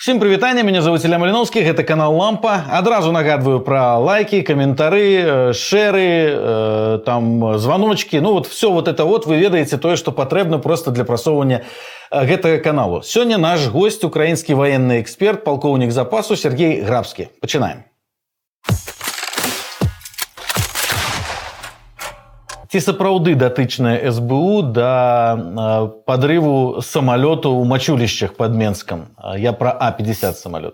Всем прывітанне меня зовут Илья Малиновский это канал лампа адразу нагадываю про лайки комментары э, шеры э, там звоночки ну вот все вот это вот вы ведаете тое что патрэбна просто для прасоўвання э, гэтага каналу сёння наш гость украінскі военный эксперт полковник запасу Сергей грабскі пачынаем ці сапраўды датычная СБУ да падрыву самалёту ў мачулішчах под Менскам я про А50 самоліт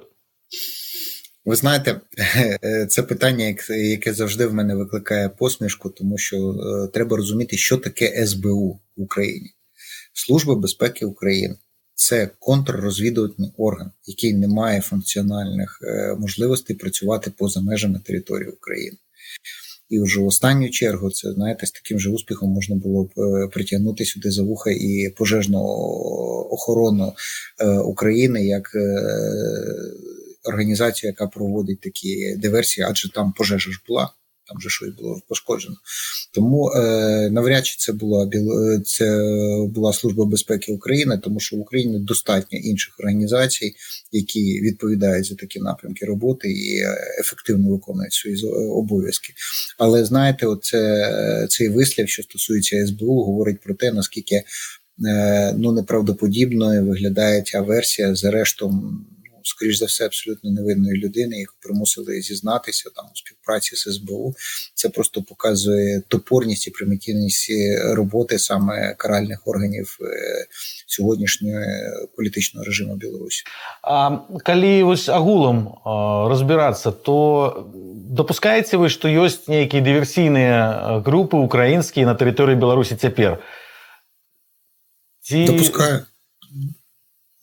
Ви знаєте, це питання, яке завжди в мене викликає посмішку, тому що е, треба розуміти, що таке СБУ в Україні. Служба безпеки України це контррозвідувальний орган, який не має функціональних е, можливостей працювати поза межами території України. І вже в останню чергу це знаєте, з таким же успіхом можна було б е, притягнути сюди за вуха і пожежну охорону е, України як е, організацію, яка проводить такі диверсії, адже там пожежа ж була там вже щось було пошкоджено. Тому е, навряд чи це була це була служба безпеки України, тому що в Україні достатньо інших організацій, які відповідають за такі напрямки роботи і ефективно виконують свої обов'язки. Але знаєте, оце цей вислів, що стосується СБУ, говорить про те, наскільки е, ну неправдоподібною виглядає ця версія з арештом скоріш за все, абсолютно невинної людини, яку примусили зізнатися там у співпраці з СБУ. Це просто показує топорність і примітивність роботи саме каральних органів е, сьогоднішнього політичного режиму Білорусі. А коли ось агулам розбиратися, то допускаєте ви, що є які диверсійні групи українські на території Білорусі тепер? Ці... Допускаю.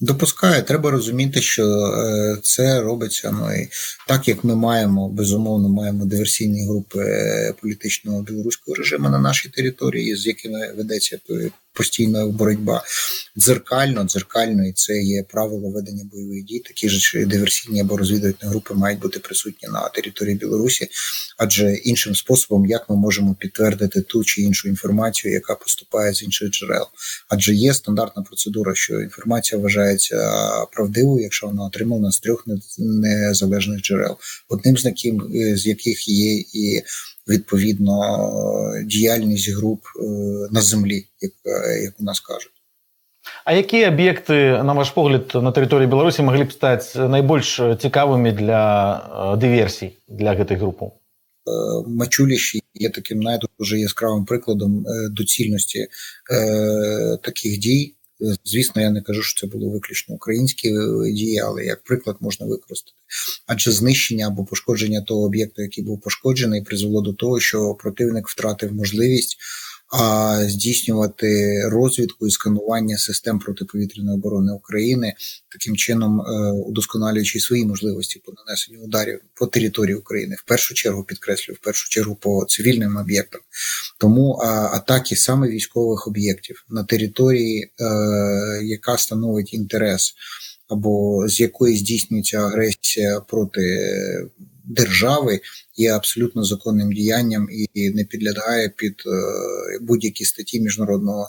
Допускає, треба розуміти, що е, це робиться. Ну і так як ми маємо безумовно, маємо диверсійні групи е, політичного білоруського режиму на нашій території, з якими ведеться постійна боротьба. Дзеркально, дзеркально, і це є правило ведення бойових дій. Такі ж диверсійні або розвідувальні групи мають бути присутні на території Білорусі, адже іншим способом, як ми можемо підтвердити ту чи іншу інформацію, яка поступає з інших джерел, адже є стандартна процедура, що інформація вважається правдивою, якщо вона отримана з трьох незалежних джерел, одним з яких є і відповідно діяльність груп е, на землі, як, як у нас кажуть. А які об'єкти, на ваш погляд, на території Білорусі могли б стати найбільш цікавими для е, диверсій для гэтых груп? Е, Мачуліші є таким навіть дуже яскравим прикладом доцільності таких дій. Звісно, я не кажу, що це було виключно українські дії, але як приклад можна використати. Адже знищення або пошкодження того об'єкту, який був пошкоджений, призвело до того, що противник втратив можливість а здійснювати розвідку і сканування систем протиповітряної оборони України, таким чином е, удосконалюючи свої можливості по нанесенню ударів по території України, в першу чергу підкреслюю, в першу чергу по цивільним об'єктам. Тому атаки саме військових об'єктів на території, е, яка становить інтерес. Або з якої здійснюється агресія проти держави є абсолютно законним діянням і не підлягає під е, будь-які статті міжнародного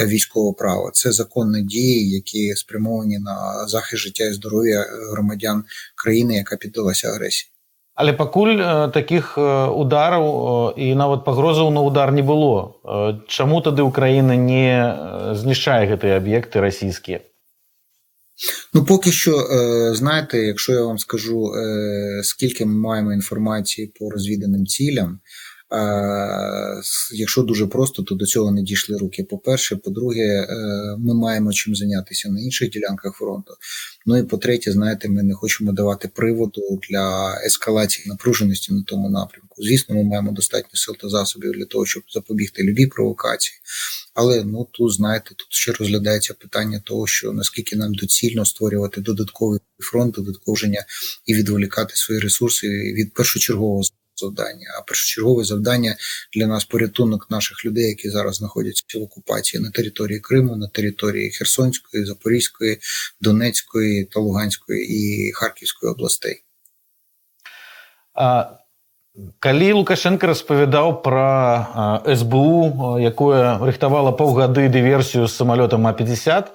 е, військового права. Це законні дії, які спрямовані на захист життя і здоров'я громадян країни, яка піддалася агресії. Але пакуль е, таких ударів і нават пагрозаў на удар не было. Чаму тады Украіна не знішчае гэтыя аб'екты расійскія? Ну, поки що, е, знаєте, якщо я вам скажу, е, скільки ми маємо інформації по розвіданим цілям, е, якщо дуже просто, то до цього не дійшли руки. По-перше, по-друге, ми маємо чим зайнятися на інших ділянках фронту. Ну і по-третє, знаєте, ми не хочемо давати приводу для ескалації напруженості на тому напрямку. Звісно, ми маємо достатньо сил та засобів для того, щоб запобігти любій провокації. Але ну тут знаєте, тут ще розглядається питання того, що наскільки нам доцільно створювати додатковий фронт, додатковження і відволікати свої ресурси від першочергового завдання. А першочергове завдання для нас порятунок наших людей, які зараз знаходяться в окупації на території Криму, на території Херсонської, Запорізької, Донецької та Луганської і Харківської областей. Калі Лукашенко распавядаў пра СБУ, якое рыхтавала паўгады дыверсію з самалётам А50,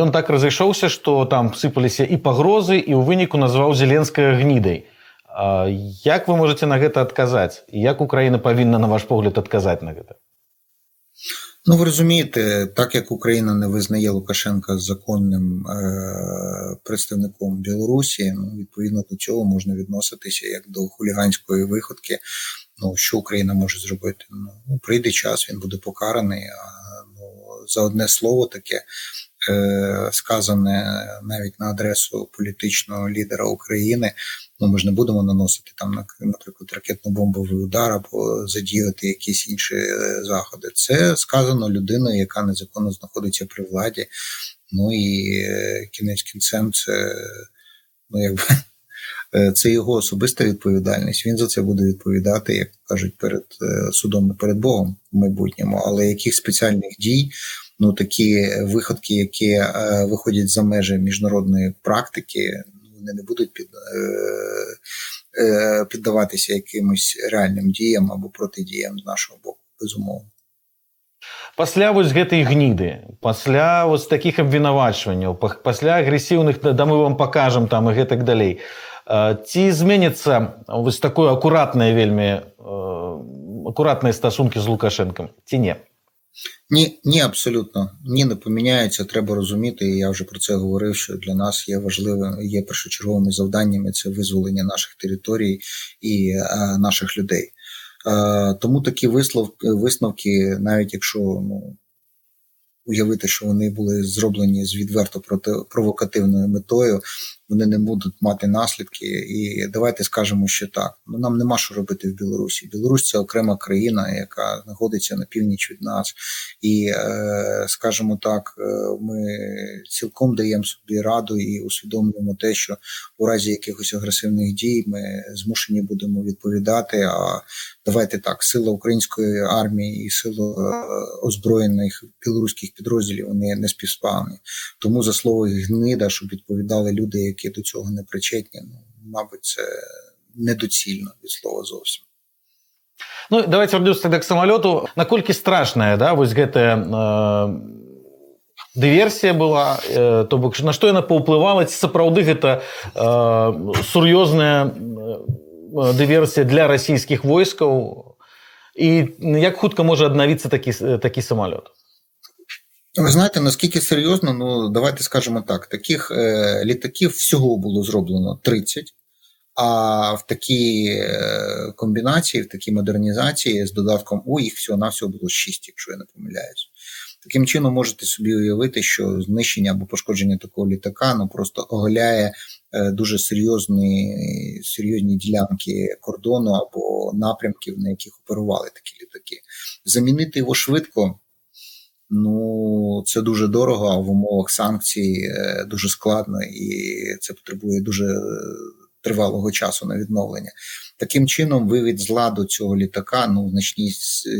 ён так разышоўся што там сыпаліся і пагрозы і ў выніку назваў зеленская гнідай. Як вы можете на гэта адказаць? Як Украіна павінна на ваш погляд адказаць на гэта Ну, ви розумієте, так як Україна не визнає Лукашенка законним е, представником Білорусі, ну відповідно до цього можна відноситися як до хуліганської виходки. Ну що Україна може зробити? Ну прийде час, він буде покараний. А ну за одне слово таке е, сказане навіть на адресу політичного лідера України. Ну, ми ж не будемо наносити там, наприклад, ракетно-бомбовий удар або задіяти якісь інші е, заходи. Це сказано людиною, яка незаконно знаходиться при владі. Ну і е, кінець кінцем, це ну якби. Е, це його особиста відповідальність. Він за це буде відповідати, як кажуть, перед судом, не перед Богом в майбутньому. Але яких спеціальних дій, ну такі виходки, які виходять за межі міжнародної практики, вони не будуть під, е, е, піддаватися якимось реальним діям або протидіям з нашого боку, безумовно. пасля вось гэтай гніды пасля вось такіх абвінавачванняў пасля агрэсіўных да мы вам покажам там і гэтак далей ці зменіцца вось такое акуратнае вельмі акуратныя стасункі з лукашэнкам ці не ні, ні, абсолютно ні, не поміняються. Треба розуміти. і Я вже про це говорив. Що для нас є важливим, є першочерговими завданнями це визволення наших територій і а, наших людей. А, Тому такі висновки, висновки, навіть якщо ну уявити, що вони були зроблені з відверто проти провокативною метою, вони не будуть мати наслідки. І давайте скажемо, що так. Ну нам нема що робити в Білорусі. Білорусь це окрема країна, яка знаходиться на північ від нас, і е, скажімо так, е, ми цілком даємо собі раду і усвідомлюємо те, що у разі якихось агресивних дій ми змушені будемо відповідати. А давайте так, сила української армії і сила е, озброєних білоруських підрозділів вони не співспавні. Тому за слово гнида, щоб відповідали люди, які до цього не причетні, ну мабуть, це недоцільно від слова зовсім. Ну давайте вернемся тогда к самолету наколькі страшная да вось гэтая э, дыверсія была э, то бок на што яна паўплывала ці сапраўды гэта э, сур'ёзная э, дыверсія для расійскіх войскаў і як хутка можа аднавіцца такі такі самолет Ви знаєте, наскільки серйозно, ну давайте скажемо так: таких е, літаків всього було зроблено 30, а в такій е, комбінації, в такій модернізації з додатком У їх всього на всього було 6, якщо я не помиляюсь. Таким чином, можете собі уявити, що знищення або пошкодження такого літака ну просто оголяє е, дуже серйозні серйозні ділянки кордону або напрямків, на яких оперували такі літаки. Замінити його швидко. Ну, це дуже дорого, а в умовах санкцій е, дуже складно і це потребує дуже тривалого часу на відновлення. Таким чином, вивід з ладу цього літака ну в значній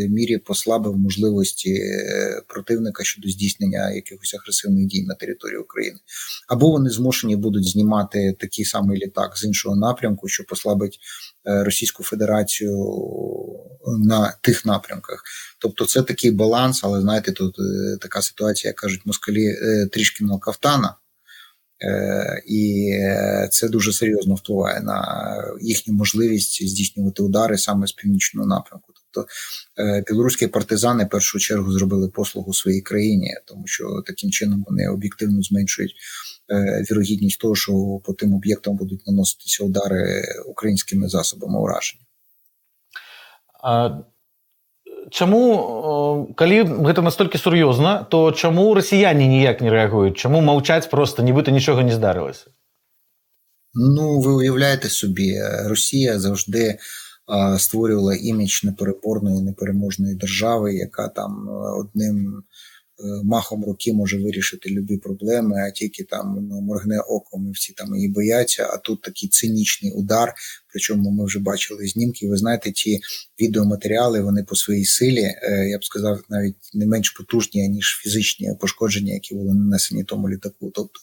мірі послабив можливості е, противника щодо здійснення якихось агресивних дій на території України, або вони змушені будуть знімати такий самий літак з іншого напрямку, що послабить е, Російську Федерацію на тих напрямках. Тобто, це такий баланс, але знаєте, тут е, така ситуація, як кажуть москалі трішки на кафтана. Е, і це дуже серйозно впливає на їхню можливість здійснювати удари саме з північного напрямку. Тобто е, білоруські партизани в першу чергу зробили послугу своїй країні, тому що таким чином вони об'єктивно зменшують е, вірогідність того, що по тим об'єктам будуть наноситися удари українськими засобами ураження. чаму калі гэта настолькі сур'ёзна то чаму расіяне ніяк не рэагуюць чаму маўчаць просто нібыта нічога не здарылася Ну ви уявляєте собі Росія завжди створювала імідж непереборної непереможної держави, яка там одним Е, махом руки може вирішити любі проблеми, а тільки там ну, моргне оком і всі там її бояться. А тут такий цинічний удар. Причому ми вже бачили знімки. Ви знаєте, ті відеоматеріали вони по своїй силі, е, я б сказав, навіть не менш потужні, ніж фізичні пошкодження, які були нанесені тому літаку. Тобто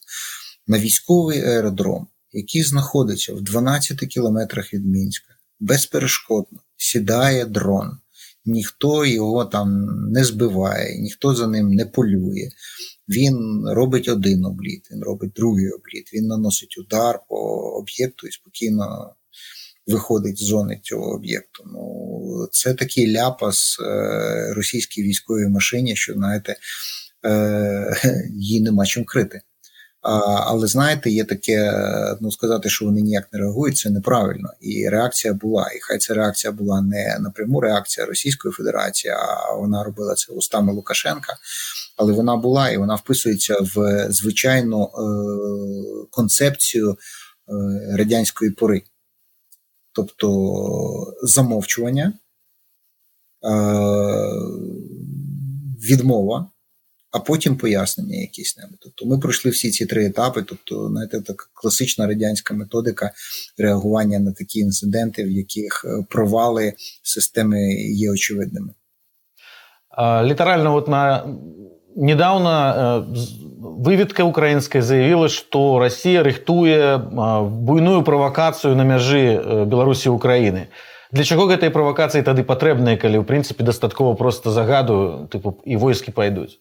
на військовий аеродром, який знаходиться в 12 кілометрах від Мінська, безперешкодно сідає дрон ніхто його там не збиває, ніхто за ним не полює. Він робить один обліт, він робить другий обліт, він наносить удар по об'єкту і спокійно виходить з зони цього об'єкту. Ну, Це такий ляпас е, російській військовій машині, що знаєте, е, її нема чим крити. Але знаєте, є таке, ну сказати, що вони ніяк не реагують, це неправильно. І реакція була. І хай ця реакція була не напряму реакція Російської Федерації, а вона робила це устами Лукашенка. Але вона була і вона вписується в звичайну е, концепцію е, радянської пори, тобто замовчування, е, відмова а потім пояснення якісь небудь. Тобто ми пройшли всі ці три етапи. Тобто, знаєте, така класична радянська методика реагування на такі інциденти, в яких е, провали системи є очевидними. Літерально, от на недавно е, выведка украинская заявила, что Россия рыхтуе буйную правокацию на мяжы э, Беларусі і Украіны. Для чаго гэтай правакацыі тады патрэбныя, калі ў прынцыпе дастаткова просто загаду тыпу і войскі пайдуць.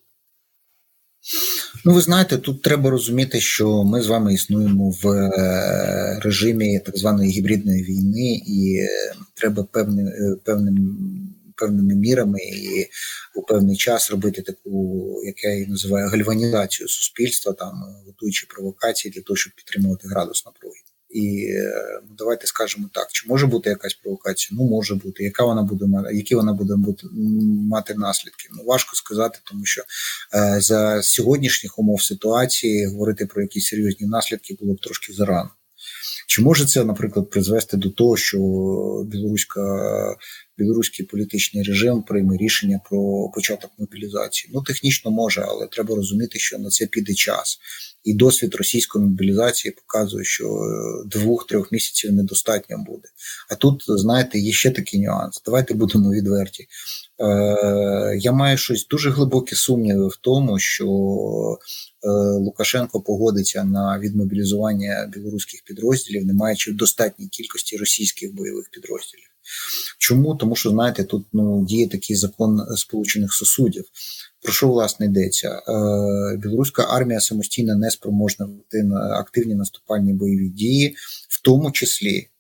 Ну, ви знаєте, тут треба розуміти, що ми з вами існуємо в е, режимі так званої гібридної війни, і е, треба певним е, певним. Певними мірами і у певний час робити таку, як я її називаю, гальванізацію суспільства, там готуючи провокації для того, щоб підтримувати градус напруги. І е, ну, давайте скажемо так: чи може бути якась провокація? Ну може бути. Яка вона буде мати, які вона буде мати наслідки? Ну важко сказати, тому що е, за сьогоднішніх умов ситуації говорити про якісь серйозні наслідки було б трошки зарано. Чи може це, наприклад, призвести до того, що білоруська білоруський політичний режим прийме рішення про початок мобілізації? Ну технічно може, але треба розуміти, що на це піде час. І досвід російської мобілізації показує, що е, двох-трьох місяців недостатньо буде. А тут, знаєте, є ще такий нюанс. Давайте будемо відверті. Е, Я маю щось дуже глибокі сумніви в тому, що е, Лукашенко погодиться на відмобілізування білоруських підрозділів, не маючи достатньої кількості російських бойових підрозділів. Чому? Тому що знаєте, тут ну діє такий закон сполучених сусудів. Про що власне йдеться? Е, білоруська армія самостійно не спроможна активні наступальні бойові дії, в тому числі, в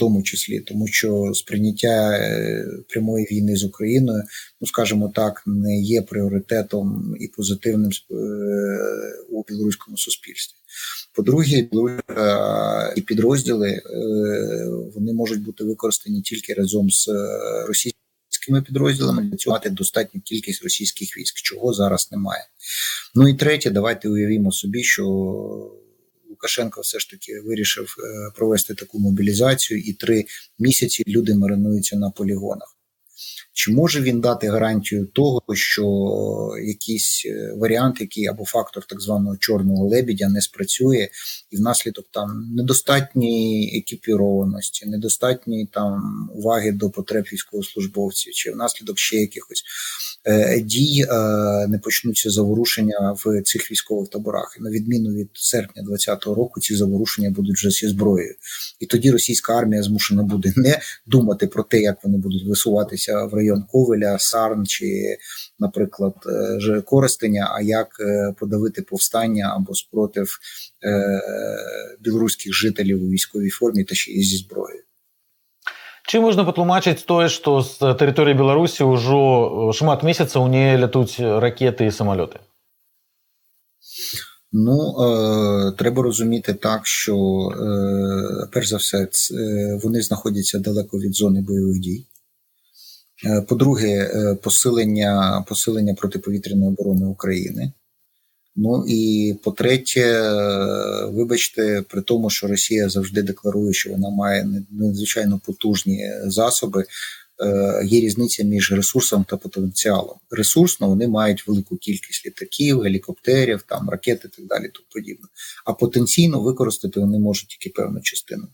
тому числі, тому що сприйняття е, прямої війни з Україною, ну скажімо так, не є пріоритетом і позитивним е, у білоруському суспільстві. По-друге, і підрозділи вони можуть бути використані тільки разом з російськими підрозділами для цього мати достатню кількість російських військ, чого зараз немає. Ну і третє, давайте уявімо собі, що Лукашенко все ж таки вирішив е, провести таку мобілізацію, і три місяці люди маринуються на полігонах. Чи може він дати гарантію того, що якийсь е, варіант, який або фактор так званого чорного лебідя не спрацює, і внаслідок там недостатньої екіпірованості, недостатньої там уваги до потреб військовослужбовців, чи внаслідок ще якихось дій е, не почнуться заворушення в цих військових таборах. На відміну від серпня 2020 року, ці заворушення будуть вже зі зброєю, і тоді російська армія змушена буде не думати про те, як вони будуть висуватися в район Ковеля, Сарн чи, наприклад, е, Коростеня, а як подавити повстання або спротив білоруських жителів у військовій формі та ще й зі зброєю. Чым можна патлумачыць тое, што з тэрыторыі Беларусі ўжо шмат месяцаў не лятуць ракети і самоліти? Ну, е, треба розуміти так, що е, перш за все, це, вони знаходяться далеко від зони бойових дій. Е, по-друге, е, посилення посилення протиповітряної оборони України. Ну і по-третє, вибачте, при тому, що Росія завжди декларує, що вона має надзвичайно потужні засоби. Е, є різниця між ресурсом та потенціалом. Ресурсно вони мають велику кількість літаків, гелікоптерів, там ракет і так далі. Тому подібне. А потенційно використати вони можуть тільки певну частину.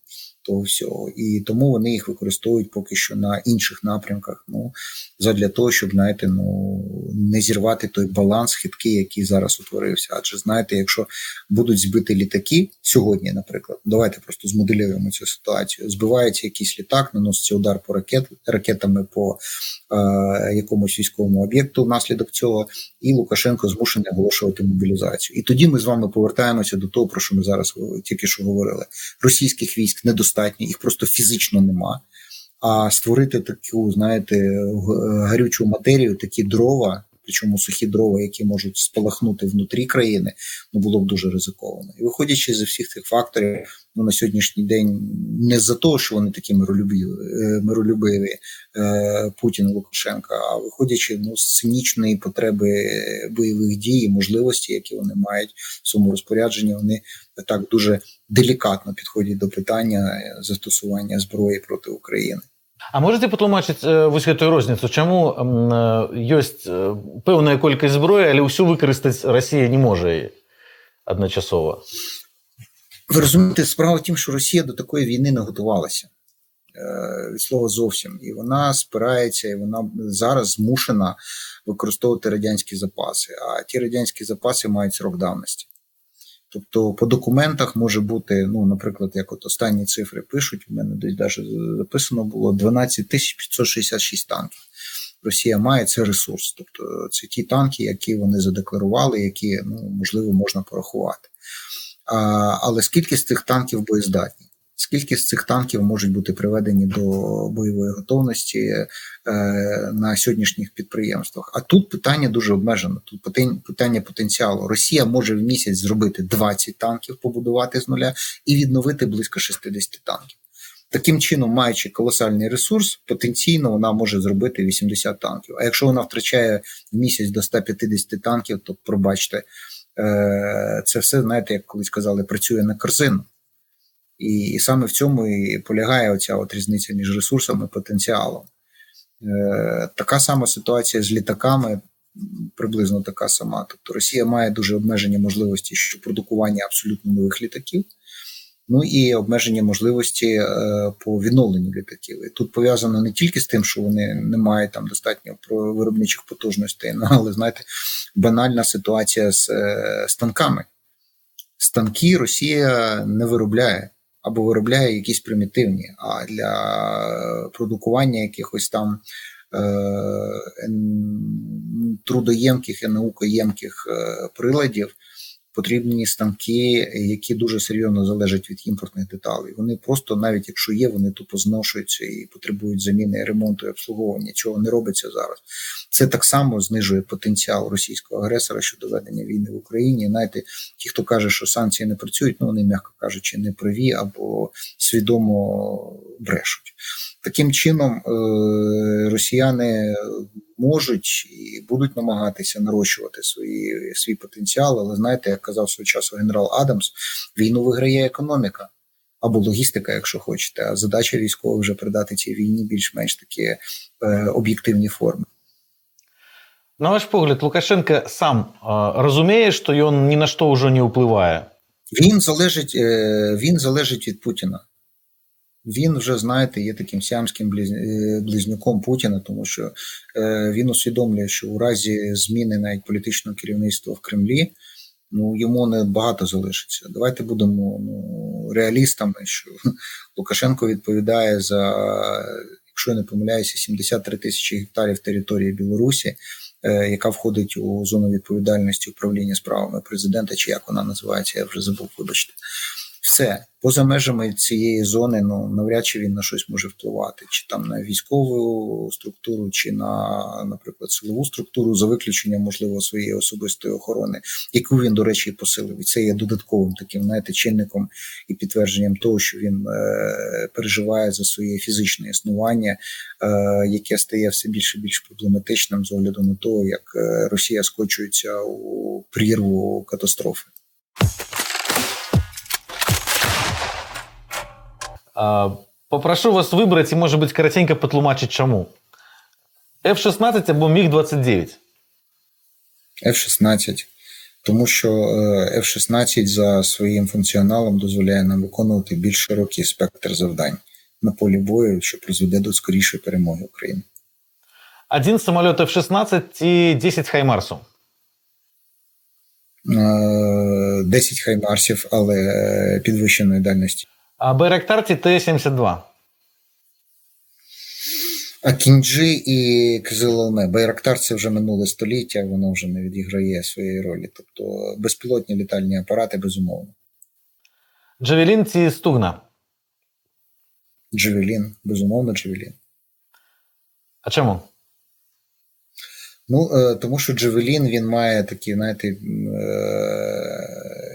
Того всього. І тому вони їх використовують поки що на інших напрямках. Ну задля того, щоб знаєте, ну не зірвати той баланс хиткий, який зараз утворився. Адже знаєте, якщо будуть збити літаки сьогодні, наприклад, давайте просто змоделюємо цю ситуацію. Збивається якийсь літак, наноситься удар по ракет ракетами по е, якомусь військовому об'єкту внаслідок цього, і Лукашенко змушений оголошувати мобілізацію. І тоді ми з вами повертаємося до того, про що ми зараз тільки що говорили. Російських військ недостатньо, їх просто фізично нема. А створити таку, знаєте, гарючу матерію, такі дрова, причому сухі дрова, які можуть спалахнути внутрі країни, ну було б дуже ризиковано. І виходячи з всіх цих факторів, ну на сьогоднішній день не за те, що вони такі миролюбиві, е, миролюбиві е, Путін і Лукашенка, а виходячи ну, з цинічної потреби бойових дій і можливості, які вони мають в своєму розпорядженні, вони так дуже делікатно підходять до питання застосування зброї проти України. А можете патлумачыць вось гэтую розніцу чаму ёсць пэўная колькасць зброі але ўсё выкарыстаць Росія не можа адначасова ви розумієте справа в тім що Росія до такої війни не готувалася від слова зовсім і вона спирається і вона зараз змушена використовувати радянські запаси а ті радянські запаси мають срок давності Тобто по документах може бути, ну, наприклад, як от останні цифри пишуть, у мене десь навіть записано було 12 566 танків. Росія має це ресурс. Тобто це ті танки, які вони задекларували, які ну, можливо можна порахувати. А, Але скільки з цих танків боєздатні? Скільки з цих танків можуть бути приведені до бойової готовності е, на сьогоднішніх підприємствах? А тут питання дуже обмежено. Тут питання потенціалу. Росія може в місяць зробити 20 танків, побудувати з нуля і відновити близько 60 танків. Таким чином, маючи колосальний ресурс, потенційно вона може зробити 80 танків. А якщо вона втрачає в місяць до 150 танків, то пробачте, е, це все знаєте, як колись казали, працює на корзину. І і саме в цьому і полягає оця от різниця між ресурсами і потенціалом. Е, Така сама ситуація з літаками, приблизно така сама. Тобто Росія має дуже обмежені можливості щодо продукування абсолютно нових літаків, ну і обмежені можливості е, по відновленню літаків. І тут пов'язано не тільки з тим, що вони не мають там достатньо виробничих потужностей, ну, але знаєте, банальна ситуація з е, станками. Станки Росія не виробляє або виробляє якісь примітивні, а для продукування якихось там е, трудоємких і наукоємких е, приладів потрібні станки, які дуже серйозно залежать від імпортних деталей. Вони просто, навіть якщо є, вони тупо зношуються і потребують заміни ремонту і обслуговування. Чого не робиться зараз. Це так само знижує потенціал російського агресора щодо ведення війни в Україні. Знаєте, ті, хто каже, що санкції не працюють, ну вони, м'яко кажучи, не праві або свідомо брешуть. Таким чином, е, росіяни можуть і будуть намагатися нарощувати свої, свій потенціал, але знаєте, як казав свого часу генерал Адамс, війну виграє економіка. Або логістика, якщо хочете, а задача військових вже придати цій війні більш-менш такі е, об'єктивні форми. На ваш погляд, Лукашенко сам е, розуміє, що він ні на що вже не впливає? Він залежить, він залежить від Путіна. Він вже, знаєте, є таким сямським е, близнюком Путіна, тому що е, він усвідомлює, що у разі зміни навіть політичного керівництва в Кремлі ну йому не багато залишиться. Давайте будемо ну, реалістами, що Лукашенко відповідає за, якщо я не помиляюся, 73 тисячі гектарів території Білорусі. Е, яка входить у зону відповідальності управління справами президента, чи як вона називається, я вже забув, вибачте все поза межами цієї зони, ну навряд чи він на щось може впливати, чи там на військову структуру, чи на, наприклад, силову структуру, за виключенням, можливо, своєї особистої охорони, яку він, до речі, посилив. І це є додатковим таким знаєте, чинником і підтвердженням того, що він е, переживає за своє фізичне існування, е, яке стає все більше більш проблематичним з огляду на того, як е, Росія скочується у прірву катастрофи. Попрошу вас выбрать и, может быть, коротенько патлумачыць чаму. F-16 або міг 29 F-16. тому що е, F-16 за своїм функціоналом дозволяє нам виконувати більш широкий спектр завдань на полі бою, що призведе до скорішої перемоги України. Один самолет F-16 і 10 Хаймарсу. 10 хаймарсів, але підвищеної дальності. А Байрактар Т-72. А кінджі і Кизилолме. Байрактар це вже минуле століття, воно вже не відіграє своєї ролі. Тобто безпілотні літальні апарати, безумовно. Джавелін ці Стугна. Джавелін, безумовно, Джавелін. А чому? Ну, е, тому що Джавелін він має такий, знаєте, е,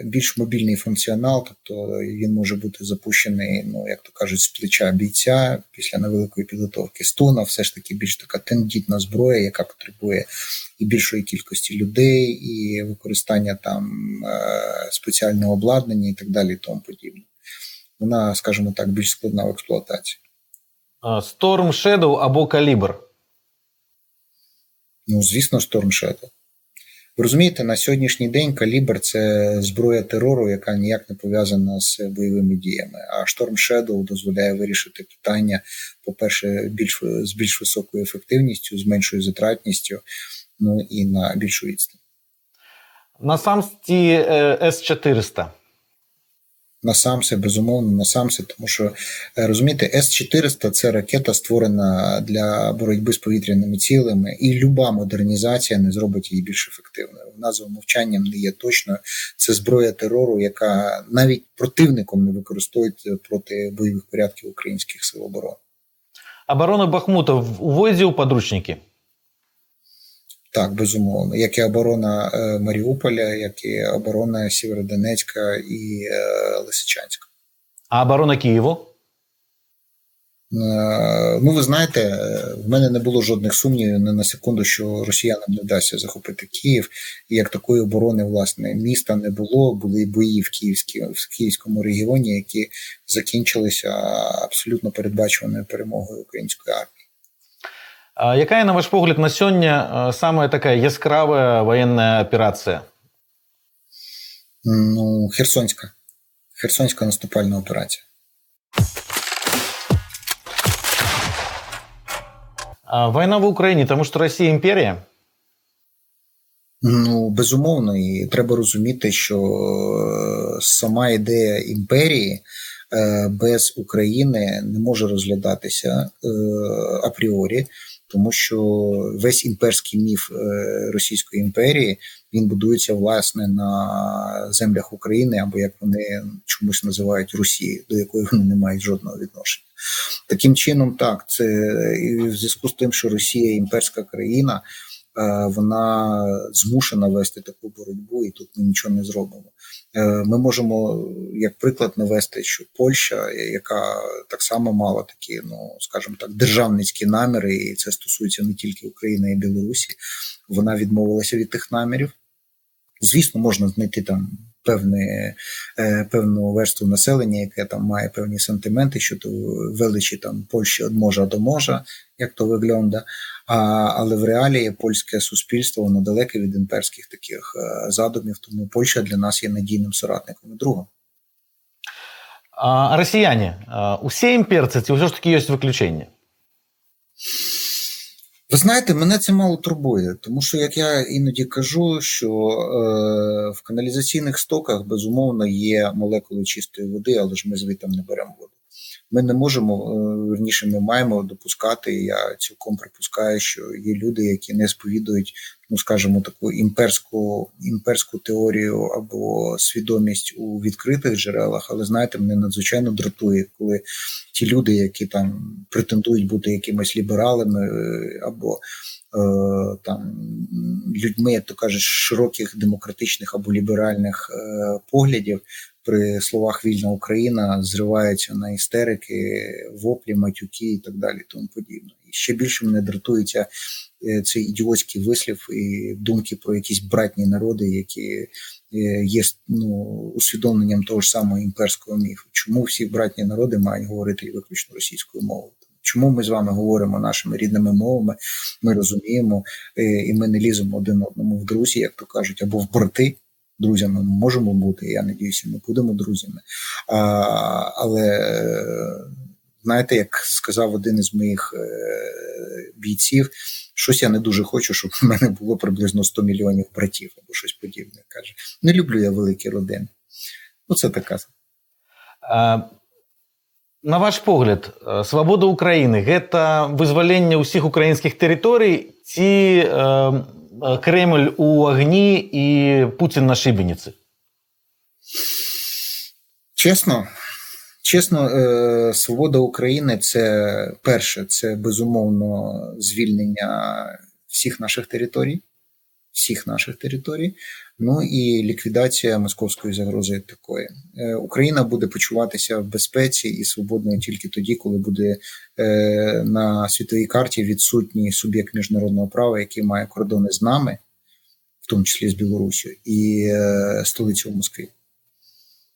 більш мобільний функціонал, тобто він може бути запущений, ну як то кажуть, з плеча бійця після невеликої підготовки. Стуна все ж таки більш така тендітна зброя, яка потребує і більшої кількості людей, і використання там е, спеціального обладнання і так далі, і тому подібне. Вона, скажімо так, більш складна в експлуатації. Storm Shadow або Калібр. Ну, звісно, Storm Shadow. Ви розумієте, на сьогоднішній день калібр це зброя терору, яка ніяк не пов'язана з бойовими діями. А Storm Shadow дозволяє вирішити питання, по-перше, більш з більш високою ефективністю, з меншою затратністю, ну і на більшу відстань. На самсті С-400. На самсе, безумовно, на самсе, тому що розумієте, С-400 це ракета, створена для боротьби з повітряними цілями, і люба модернізація не зробить її більш ефективною. Вона за умовчанням не є точною. Це зброя терору, яка навіть противником не використовується проти бойових порядків українських сил оборони. Оборона Бахмута уводить у подручники. Так, безумовно, як і оборона Маріуполя, як і оборона Сєвєродонецька і Лисичанська. А оборона Києву? Ну, ви знаєте, в мене не було жодних сумнівів не на секунду, що росіянам не вдасться захопити Київ. І як такої оборони, власне, міста не було. Були бої в Київській, в Київському регіоні, які закінчилися абсолютно передбачуваною перемогою української армії. Яка, на ваш погляд, на сьогодні саме така яскрава воєнна операція? Ну, Херсонська. Херсонська наступальна операція. А війна в Україні, тому що Росія імперія? Ну, безумовно, і треба розуміти, що сама ідея імперії без України не може розглядатися апріорі, тому що весь імперський міф Російської імперії він будується власне на землях України, або як вони чомусь називають Росії, до якої вони не мають жодного відношення. Таким чином, так, це і в зв'язку з тим, що Росія імперська країна, вона змушена вести таку боротьбу, і тут ми нічого не зробимо. Ми можемо як приклад навести, що Польща, яка так само мала такі, ну скажімо так, державницькі наміри, і це стосується не тільки України і Білорусі, вона відмовилася від тих намірів. Звісно, можна знайти там певне, певну верству населення, яке там має певні сантименти щодо величі там Польщі від можа до можа, як то виглядає. А, але в реалії польське суспільство воно далеке від імперських таких задумів, тому Польща для нас є надійним соратником і другом. А росіяни, усі імперці, чи все ж таки є виключення? Ви знаєте, мене це мало турбує, тому що, як я іноді кажу, що е, в каналізаційних стоках безумовно є молекули чистої води, але ж ми звідти не беремо воду. Ми не можемо, верніше, ми маємо допускати. Я цілком припускаю, що є люди, які не сповідують, ну скажімо, таку імперську імперську теорію або свідомість у відкритих джерелах. Але знаєте, мене надзвичайно дратує, коли ті люди, які там претендують бути якимись лібералами або е, там людьми, як то кажуть, широких демократичних або ліберальних е, поглядів при словах вільна Україна зриваються на істерики, воплі, матюки і так далі. Тому подібне. І ще більше мене дратується цей ідіотський вислів і думки про якісь братні народи, які є ну, усвідомленням того ж самого імперського міфу. Чому всі братні народи мають говорити виключно російською мовою? Чому ми з вами говоримо нашими рідними мовами? Ми розуміємо, і ми не ліземо один одному в друзі, як то кажуть, або в брати. Друзями ми можемо бути. Я надіюся, ми будемо друзями. А, Але знаєте, як сказав один із моїх бійців, щось я не дуже хочу, щоб в мене було приблизно 100 мільйонів братів або щось подібне. Каже, не люблю я великі родини. Оце така. На ваш погляд, свабода Украіны гэта вызваленне ўсіх украінскіх тэрыторый ці э, Крemль у агні і Путін на шибениці? Чесно, чесно, е, свобода України це перше, це безумовно звільнення всіх наших територій, всіх наших територій. Ну і ліквідація московської загрози такої. Е, Україна буде почуватися в безпеці і свободною тільки тоді, коли буде е, на світовій карті відсутній суб'єкт міжнародного права, який має кордони з нами, в тому числі з Білорусі, і е, столицю Москві.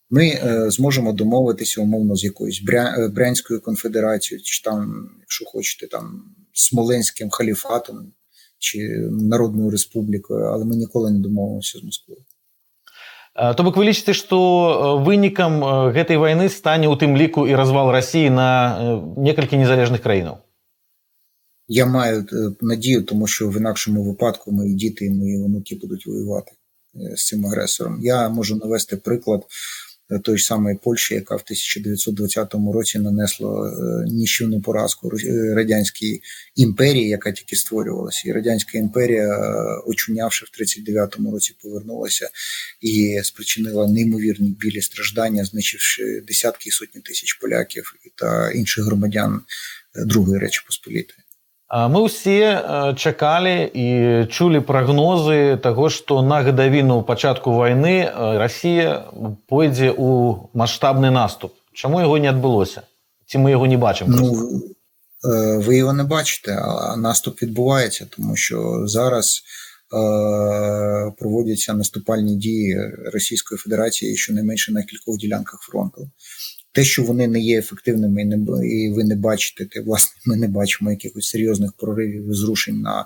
Ми зможемо домовитися умовно з якоюсь Брянською конфедерацією, чи там, якщо хочете, там Смоленським халіфатом чи Народною Республікою, але ми ніколи не домовимося з Москвою. То бок вы лічыце, што вынікам гэтай вайны стане ў тым ліку і развал рассіі на некалькі незалежных краінаў. Я маю надію, тому що в інакшому випадку мої діти і мої внуки будуть воювати з цим агресором. Я можу навести приклад той ж самої Польщі, яка в 1920 році нанесла е, ніщівну поразку е, радянській імперії, яка тільки створювалася, і радянська імперія, е, очунявши в 39-му році, повернулася і спричинила неймовірні білі страждання, знищивши десятки і сотні тисяч поляків та інших громадян Другої Речі Посполітої. Мы ўсе чакалі і чулі прагнозы таго, што на гадавіну пачатку вайны Расія пойдзе ў маштабны наступ. Чаму яго не адбылося? Ці мы яго не бачым? Ну, ви його не бачите, а наступ відбувається, тому що зараз е, проводяться наступальні дії Російської Федерації щонайменше на кількох ділянках фронту. Те, що вони не є ефективними, і не і ви не бачите, те, власне, ми не бачимо якихось серйозних проривів і зрушень на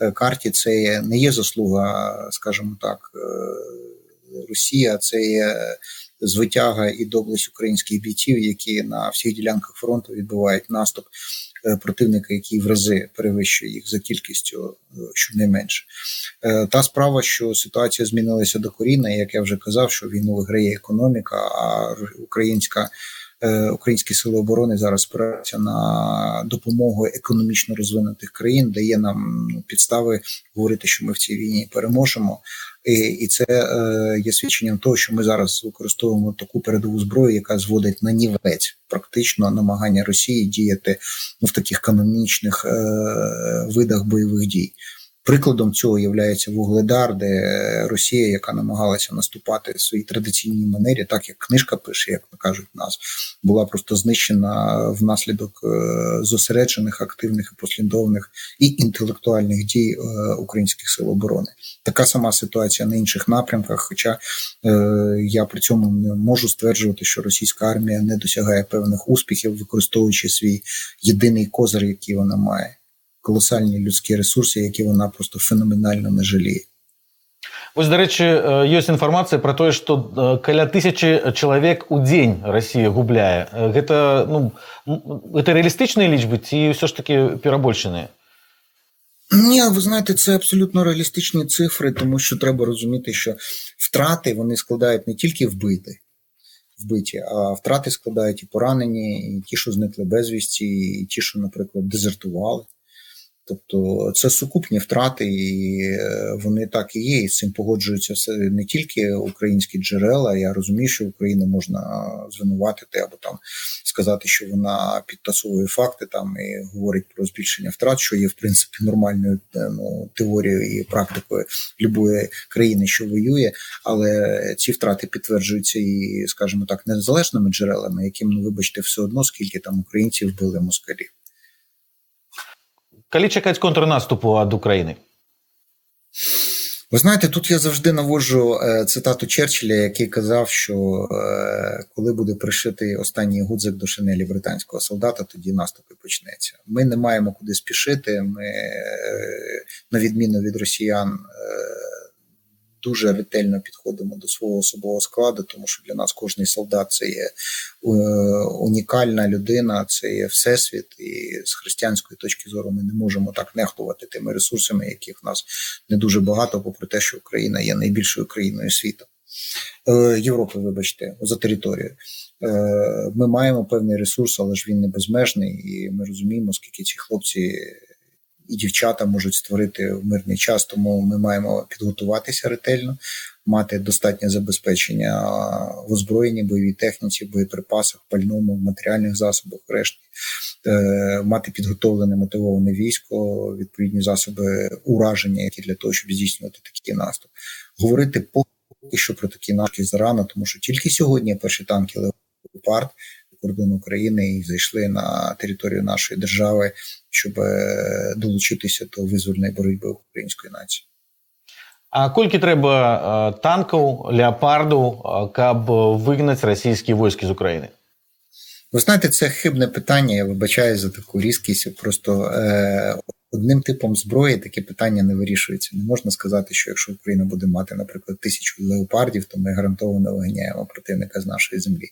е, карті. Це не є заслуга, скажімо так, е, Росія, це є звитяга і доблесть українських бійців, які на всіх ділянках фронту відбувають наступ Е, противника, який в рази перевищує їх за кількістю, е, щонайменше. Е, та справа, що ситуація змінилася до докорінно, як я вже казав, що війну виграє економіка, а українська. Українські сили оборони зараз спираються на допомогу економічно розвинутих країн, дає нам ну, підстави говорити, що ми в цій війні переможемо. І це е, є свідченням того, що ми зараз використовуємо таку передову зброю, яка зводить на нівець практично намагання Росії діяти ну, в таких канонічних е, видах бойових дій. Прикладом цього є Вугледар, де Росія, яка намагалася наступати в своїй традиційній манері, так як книжка пише, як кажуть нас, була просто знищена внаслідок е, зосереджених, активних і послідовних і інтелектуальних дій е, українських сил оборони. Така сама ситуація на інших напрямках. Хоча е, я при цьому не можу стверджувати, що російська армія не досягає певних успіхів, використовуючи свій єдиний козир, який вона має колосальні людські ресурси, які вона просто феноменально не жаліє. Вось дарэчы ёсць інфармацыя пра тое што каля тысячи чалавек у дзень Росія губляе гэта ну это рэалістычныя лічбы ці ўсё ж таки перабольшаныя Ні, ви знаєте, це абсолютно реалістичні цифри, тому що треба розуміти, що втрати вони складають не тільки вбити, вбиті, а втрати складають і поранені, і ті, що зникли безвісті, і ті, що, наприклад, дезертували. Тобто це сукупні втрати, і е, вони так і є. І з цим погоджуються все не тільки українські джерела. Я розумію, що Україну можна звинуватити або там сказати, що вона підтасовує факти там і говорить про збільшення втрат, що є в принципі нормальною е, ну, теорією і практикою любої країни, що воює. Але ці втрати підтверджуються і, скажімо так, незалежними джерелами, яким ну вибачте, все одно скільки там українців вбили москалів. Калі чекаць контрнаступу від України? Ви знаєте, тут я завжди наводжу е, цитату Черчилля, який казав, що е, коли буде пришитий останній гудзик до шинелі британського солдата, тоді наступ і почнеться. Ми не маємо куди спішити. Ми, е, на відміну від росіян, дуже ретельно підходимо до свого особового складу, тому що для нас кожний солдат це є е, унікальна людина, це є всесвіт, і з християнської точки зору ми не можемо так нехтувати тими ресурсами, яких в нас не дуже багато, попри те, що Україна є найбільшою країною світу. Е, Європи, вибачте, за територією. Ми маємо певний ресурс, але ж він не безмежний, і ми розуміємо, скільки ці хлопці і дівчата можуть створити в мирний час. Тому ми маємо підготуватися ретельно, мати достатнє забезпечення в озброєнні, бойовій техніці, боєприпасах, пальному, матеріальних засобах, решті, е, мати підготовлене мотивоване військо, відповідні засоби ураження, які для того, щоб здійснювати такий наступ. Говорити поки що про такі наступи зарано, тому що тільки сьогодні перші танки Леопард кордон України і зайшли на територію нашої держави, щоб е, долучитися до визвольної боротьби української нації. А колькі трэба е, танкаў леапарду е, каб вигнати російські війська з України ви знаєте, це хибне питання. Я вибачаю за таку різкість. Просто е, одним типом зброї таке питання не вирішується. Не можна сказати, що якщо Україна буде мати, наприклад, тисячу леопардів, то ми гарантовано виганяємо противника з нашої землі.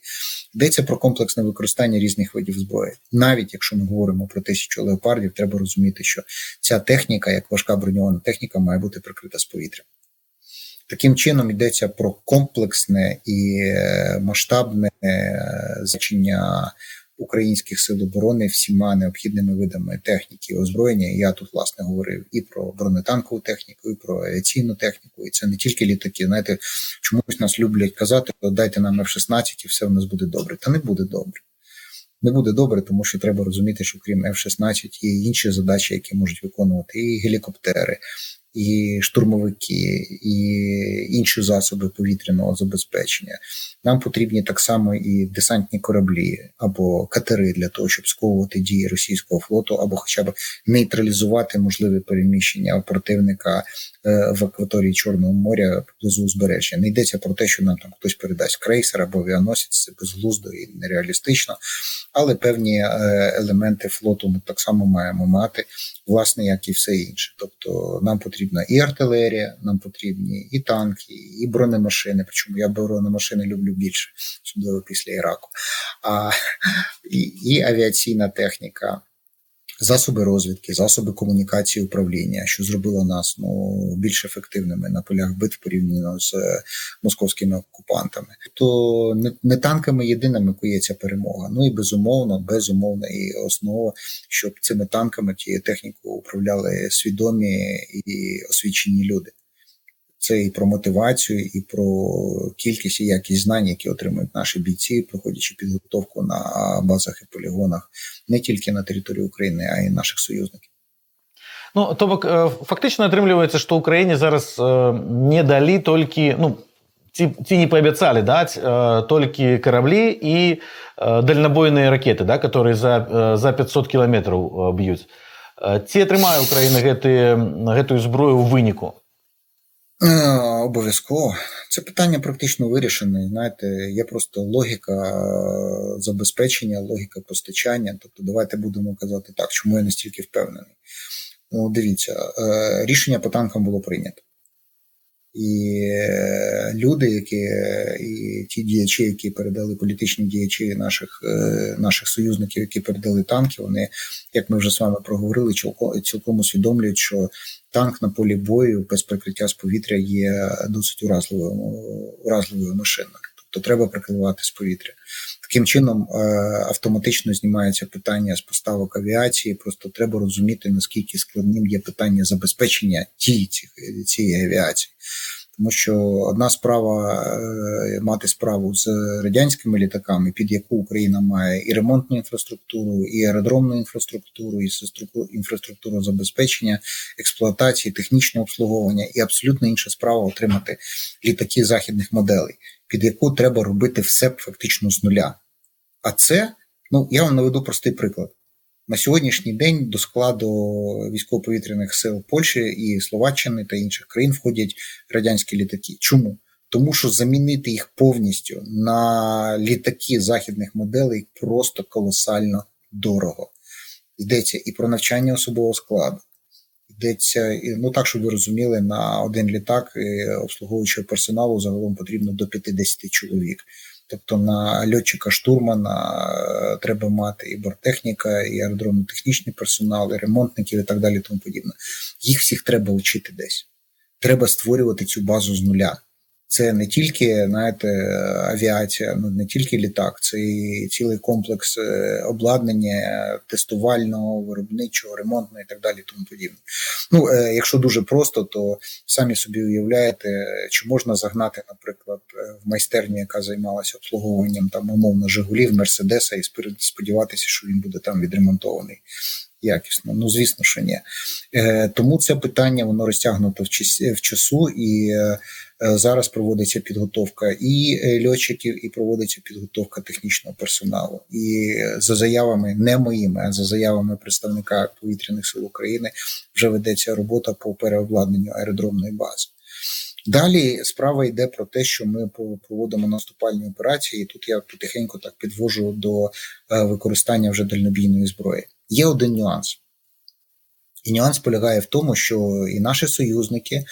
Йдеться про комплексне використання різних видів зброї. Навіть якщо ми говоримо про тисячу леопардів, треба розуміти, що ця техніка, як важка броньована техніка, має бути прикрита з повітря. Таким чином йдеться про комплексне і е, масштабне е, значення українських сил оборони всіма необхідними видами техніки і озброєння. Я тут власне говорив і про бронетанкову техніку, і про авіаційну техніку. І це не тільки літаки. Знаєте, чомусь нас люблять казати, дайте нам F-16 і все в нас буде добре. Та не буде добре. Не буде добре, тому що треба розуміти, що крім F-16 є інші задачі, які можуть виконувати і гелікоптери, і штурмовики, і інші засоби повітряного забезпечення. Нам потрібні так само і десантні кораблі або катери для того, щоб сковувати дії російського флоту, або хоча б нейтралізувати можливе переміщення противника в акваторії Чорного моря поблизу узбережжя. Не йдеться про те, що нам там хтось передасть крейсер або авіаносець, це безглуздо і нереалістично, але певні е, елементи флоту ми так само маємо мати, власне, як і все інше. Тобто нам потрібна і артилерія, нам потрібні і танки, і бронемашини. Причому я бронемашини люблю більше, особливо після Іраку, а і, і авіаційна техніка. Засоби розвідки, засоби комунікації управління, що зробило нас ну більш ефективними на полях битв порівняно з е, московськими окупантами. То не, не танками єдиними кується перемога. Ну і безумовно, безумовно, і основа, щоб цими танками тією технікою управляли свідомі і освічені люди. Це і про мотивацію, і про кількість і якість знань, які отримують наші бійці, проходячи підготовку на базах і полігонах не тільки на території України, а й наших союзників. Ну то бок фактично атрымліваецца што ўкраіне зараз не далі толькі ну ці, ці не паабяцалі даць толькі караблі і дальнабойныя ракеты да которые за за 500 кіламетраў б'юць ці атрымае Украіна гэты гэтую зброю ў выніку Е, Обов'язково. Це питання практично вирішене. Знаєте, є просто логіка е, забезпечення, логіка постачання. Тобто, давайте будемо казати так, чому я настільки впевнений. Ну, Дивіться, е, рішення по танкам було прийнято. І люди, які і ті діячі, які передали політичні діячі наших наших союзників, які передали танки, вони, як ми вже з вами проговорили, цілком усвідомлюють, що танк на полі бою без прикриття з повітря є досить уразливою уразливою машиною. Тобто треба прикривати з повітря. Таким чином автоматично знімається питання з поставок авіації. Просто треба розуміти, наскільки складним є питання забезпечення цієї, цієї авіації. Тому що одна справа е, мати справу з радянськими літаками, під яку Україна має і ремонтну інфраструктуру, і аеродромну інфраструктуру, і інфраструктуру забезпечення, експлуатації, технічного обслуговування, і абсолютно інша справа отримати літаки західних моделей, під яку треба робити все фактично з нуля. А це ну я вам наведу простий приклад. На сьогоднішній день до складу військово-повітряних сил Польщі і Словаччини та інших країн входять радянські літаки. Чому? Тому що замінити їх повністю на літаки західних моделей просто колосально дорого. Йдеться і про навчання особового складу, Йдеться ну так, щоб ви розуміли, на один літак обслуговуючого персоналу загалом потрібно до 50 чоловік. Тобто на льотчика штурмана е, треба мати і борттехніка, і аеродромно-технічний персонал, і ремонтників, і так далі. Тому подібне. Їх всіх треба вчити десь. Треба створювати цю базу з нуля. Це не тільки знаєте, авіація, ну не тільки літак, це і цілий комплекс е, обладнання тестувального, виробничого, ремонтного і так далі. Тому подібне. Ну, е, якщо дуже просто, то самі собі уявляєте, чи можна загнати, наприклад, е, в майстерню, яка займалася обслуговуванням там умовно Жигулів, Мерседеса, і сподіватися, що він буде там відремонтований. Якісно, ну звісно, що ні. Тому це питання воно розтягнуто в часу, і Е, зараз проводиться підготовка і е, льотчиків, і проводиться підготовка технічного персоналу. І за заявами не моїми, а за заявами представника повітряних сил України вже ведеться робота по переобладнанню аеродромної бази. Далі справа йде про те, що ми проводимо наступальні операції. і Тут я потихеньку так підвожу до е, використання вже дальнобійної зброї. Є один нюанс. І нюанс полягає в тому, що і наші союзники, е,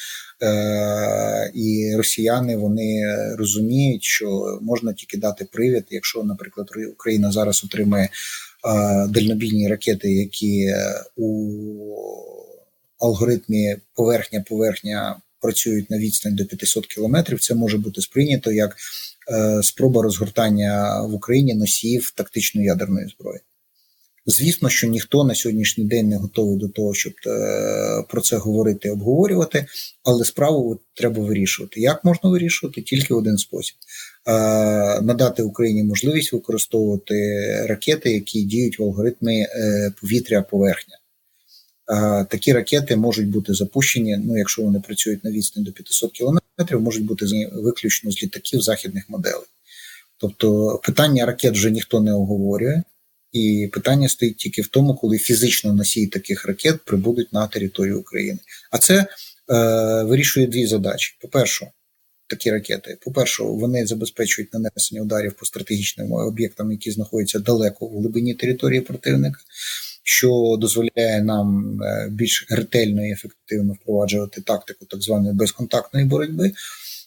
і росіяни вони розуміють, що можна тільки дати привід, якщо, наприклад, Україна зараз отримає е, дальнобійні ракети, які у алгоритмі поверхня-поверхня працюють на відстань до 500 кілометрів. Це може бути сприйнято як е, спроба розгортання в Україні носіїв тактичної ядерної зброї. Звісно, що ніхто на сьогоднішній день не готовий до того, щоб е, про це говорити і обговорювати, але справу треба вирішувати. Як можна вирішувати? Тільки один спосіб: е, надати Україні можливість використовувати ракети, які діють в алгоритмі е, повітря-поверхня. Такі ракети можуть бути запущені. Ну, якщо вони працюють на відстані до 500 кілометрів, можуть бути виключно з літаків західних моделей. Тобто питання ракет вже ніхто не оговорює. І питання стоїть тільки в тому, коли фізично носії таких ракет прибудуть на територію України. А це е, вирішує дві задачі: по-перше, такі ракети. По-перше, вони забезпечують нанесення ударів по стратегічним об'єктам, які знаходяться далеко в глибині території противника, що дозволяє нам е, більш ретельно і ефективно впроваджувати тактику так званої безконтактної боротьби.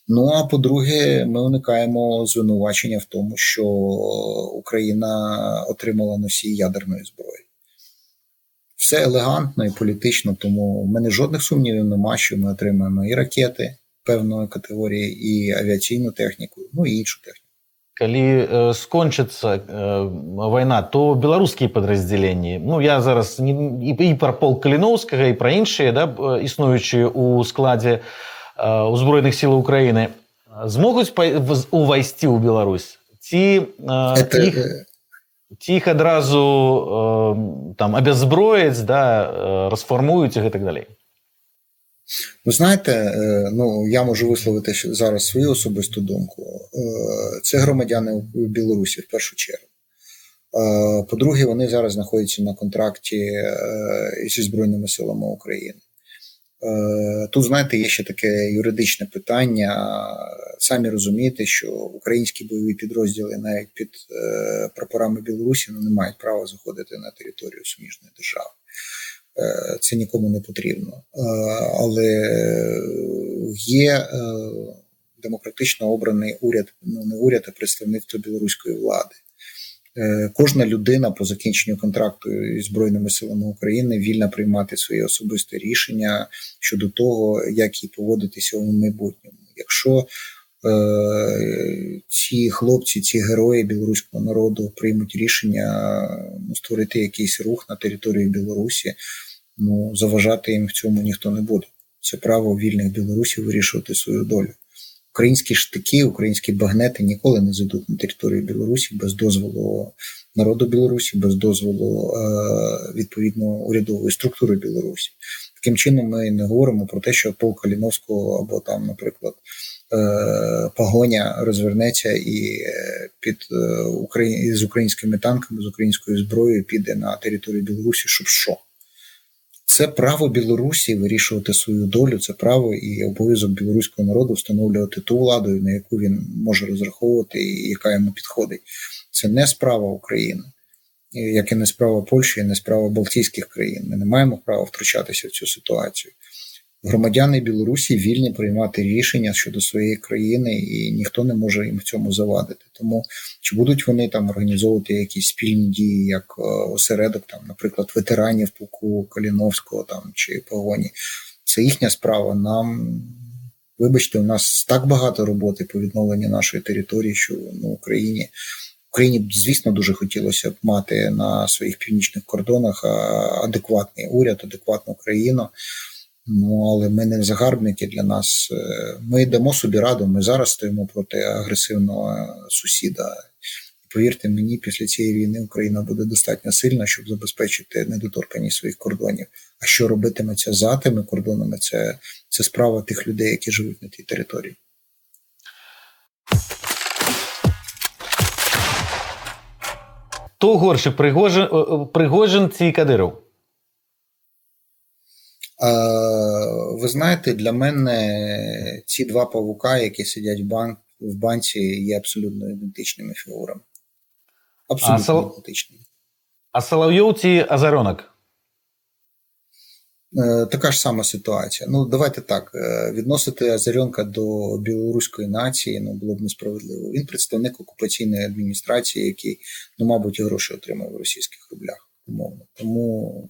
Ну а по-друге, ми уникаємо звинувачення в тому, що Україна отримала носій ядерної зброї. Все елегантно і політично, тому в мене жодних сумнівів нема, що ми отримаємо і ракети певної категорії, і авіаційну техніку, ну і іншу техніку. Калі э, скончыцца э, вайна то беларускія падраздзяленні Ну я зараз не, і, і пра пол каліноўскага і пра іншыя да існуючыя ў складзе узброеных э, сил Украины змогуць увайсці ў Беларусь ці Это... іх ці іх адразу там абяззброяць да расфармуюць і так далей Ви знаєте, ну я можу висловити зараз свою особисту думку. Це громадяни Білорусі в першу чергу. По-друге, вони зараз знаходяться на контракті зі Збройними силами України. Е, тут, знаєте, є ще таке юридичне питання. Самі розумієте, що українські бойові підрозділи навіть під е, прапорами Білорусі не мають права заходити на територію суміжної держави. Е, це нікому не потрібно. Але є демократично обраний уряд, ну не уряд, а представництво білоруської влади. Е, кожна людина по закінченню контракту із збройними силами України вільна приймати свої особисті рішення щодо того, як їй поводитися у майбутньому. Якщо е, ці хлопці, ці герої білоруського народу приймуть рішення ну, створити якийсь рух на території Білорусі, ну заважати їм в цьому ніхто не буде. Це право вільних білорусів вирішувати свою долю. Українські штики, українські багнети ніколи не зайдуть на територію Білорусі без дозволу народу Білорусі, без дозволу е, відповідно урядової структури Білорусі. Таким чином, ми не говоримо про те, що полк Каліновського або там, наприклад, е, погоня розвернеться і е, під з українськими танками, з українською зброєю піде на територію Білорусі, щоб що. Це право Білорусі вирішувати свою долю, це право і обов'язок білоруського народу встановлювати ту владу, на яку він може розраховувати і яка йому підходить. Це не справа України. як і не справа Польщі, і не справа Балтійських країн. Ми не маємо права втручатися в цю ситуацію. Громадяни Білорусі вільні приймати рішення щодо своєї країни, і ніхто не може їм в цьому завадити. Тому чи будуть вони там організовувати якісь спільні дії, як е, осередок, там, наприклад, ветеранів полку Каліновського там чи погоні, це їхня справа. Нам вибачте, у нас так багато роботи по відновленню нашої території, що ну, Україні. Україні, звісно, дуже хотілося б мати на своїх північних кордонах адекватний уряд, адекватну країну. Ну але ми не загарбники для нас. Е, ми йдемо собі раду. Ми зараз стоїмо проти агресивного сусіда. Повірте мені, після цієї війни Україна буде достатньо сильна, щоб забезпечити недоторканість своїх кордонів. А що робитиметься за тими кордонами? Це, це справа тих людей, які живуть на тій території. Хто горше Пригожин, Пригожин чи Кадиров? Ви знаєте, для мене ці два павука, які сидять в банк, в банці, є абсолютно ідентичними фігурами. Абсолютно а сол... ідентичними. А Соловйов чи Азаренок? Е, така ж сама ситуація. Ну, давайте так. Е, відносити Азаренка до білоруської нації ну, було б несправедливо. Він представник окупаційної адміністрації, який, ну, мабуть, і гроші отримав в російських рублях, умовно. Тому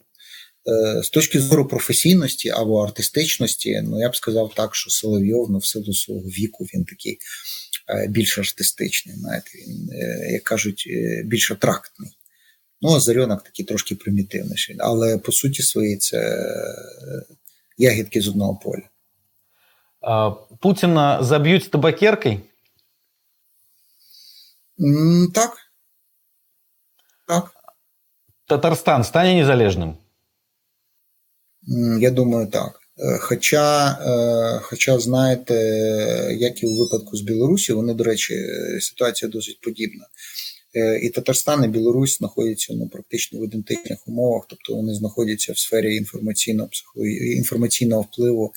з точки зору професійності або артистичності, ну я б сказав так, що Соловйов ну, в силу свого віку він такий е, більш артистичний, знаєте, він, е, як кажуть, більш атрактний. Ну, а Зарьонок такий трошки примітивніший. Але по суті своїй це ягідки з одного поля. А, Путіна заб'ють табакеркою? Так. Так. Татарстан стане незалежним? Я думаю, так. Е, хоча, е, хоча, знаєте, як і у випадку з Білорусі, вони, до речі, ситуація досить подібна. Е, і Татарстан, і Білорусь знаходяться ну, практично в ідентичних умовах, тобто вони знаходяться в сфері інформаційного інформаційного впливу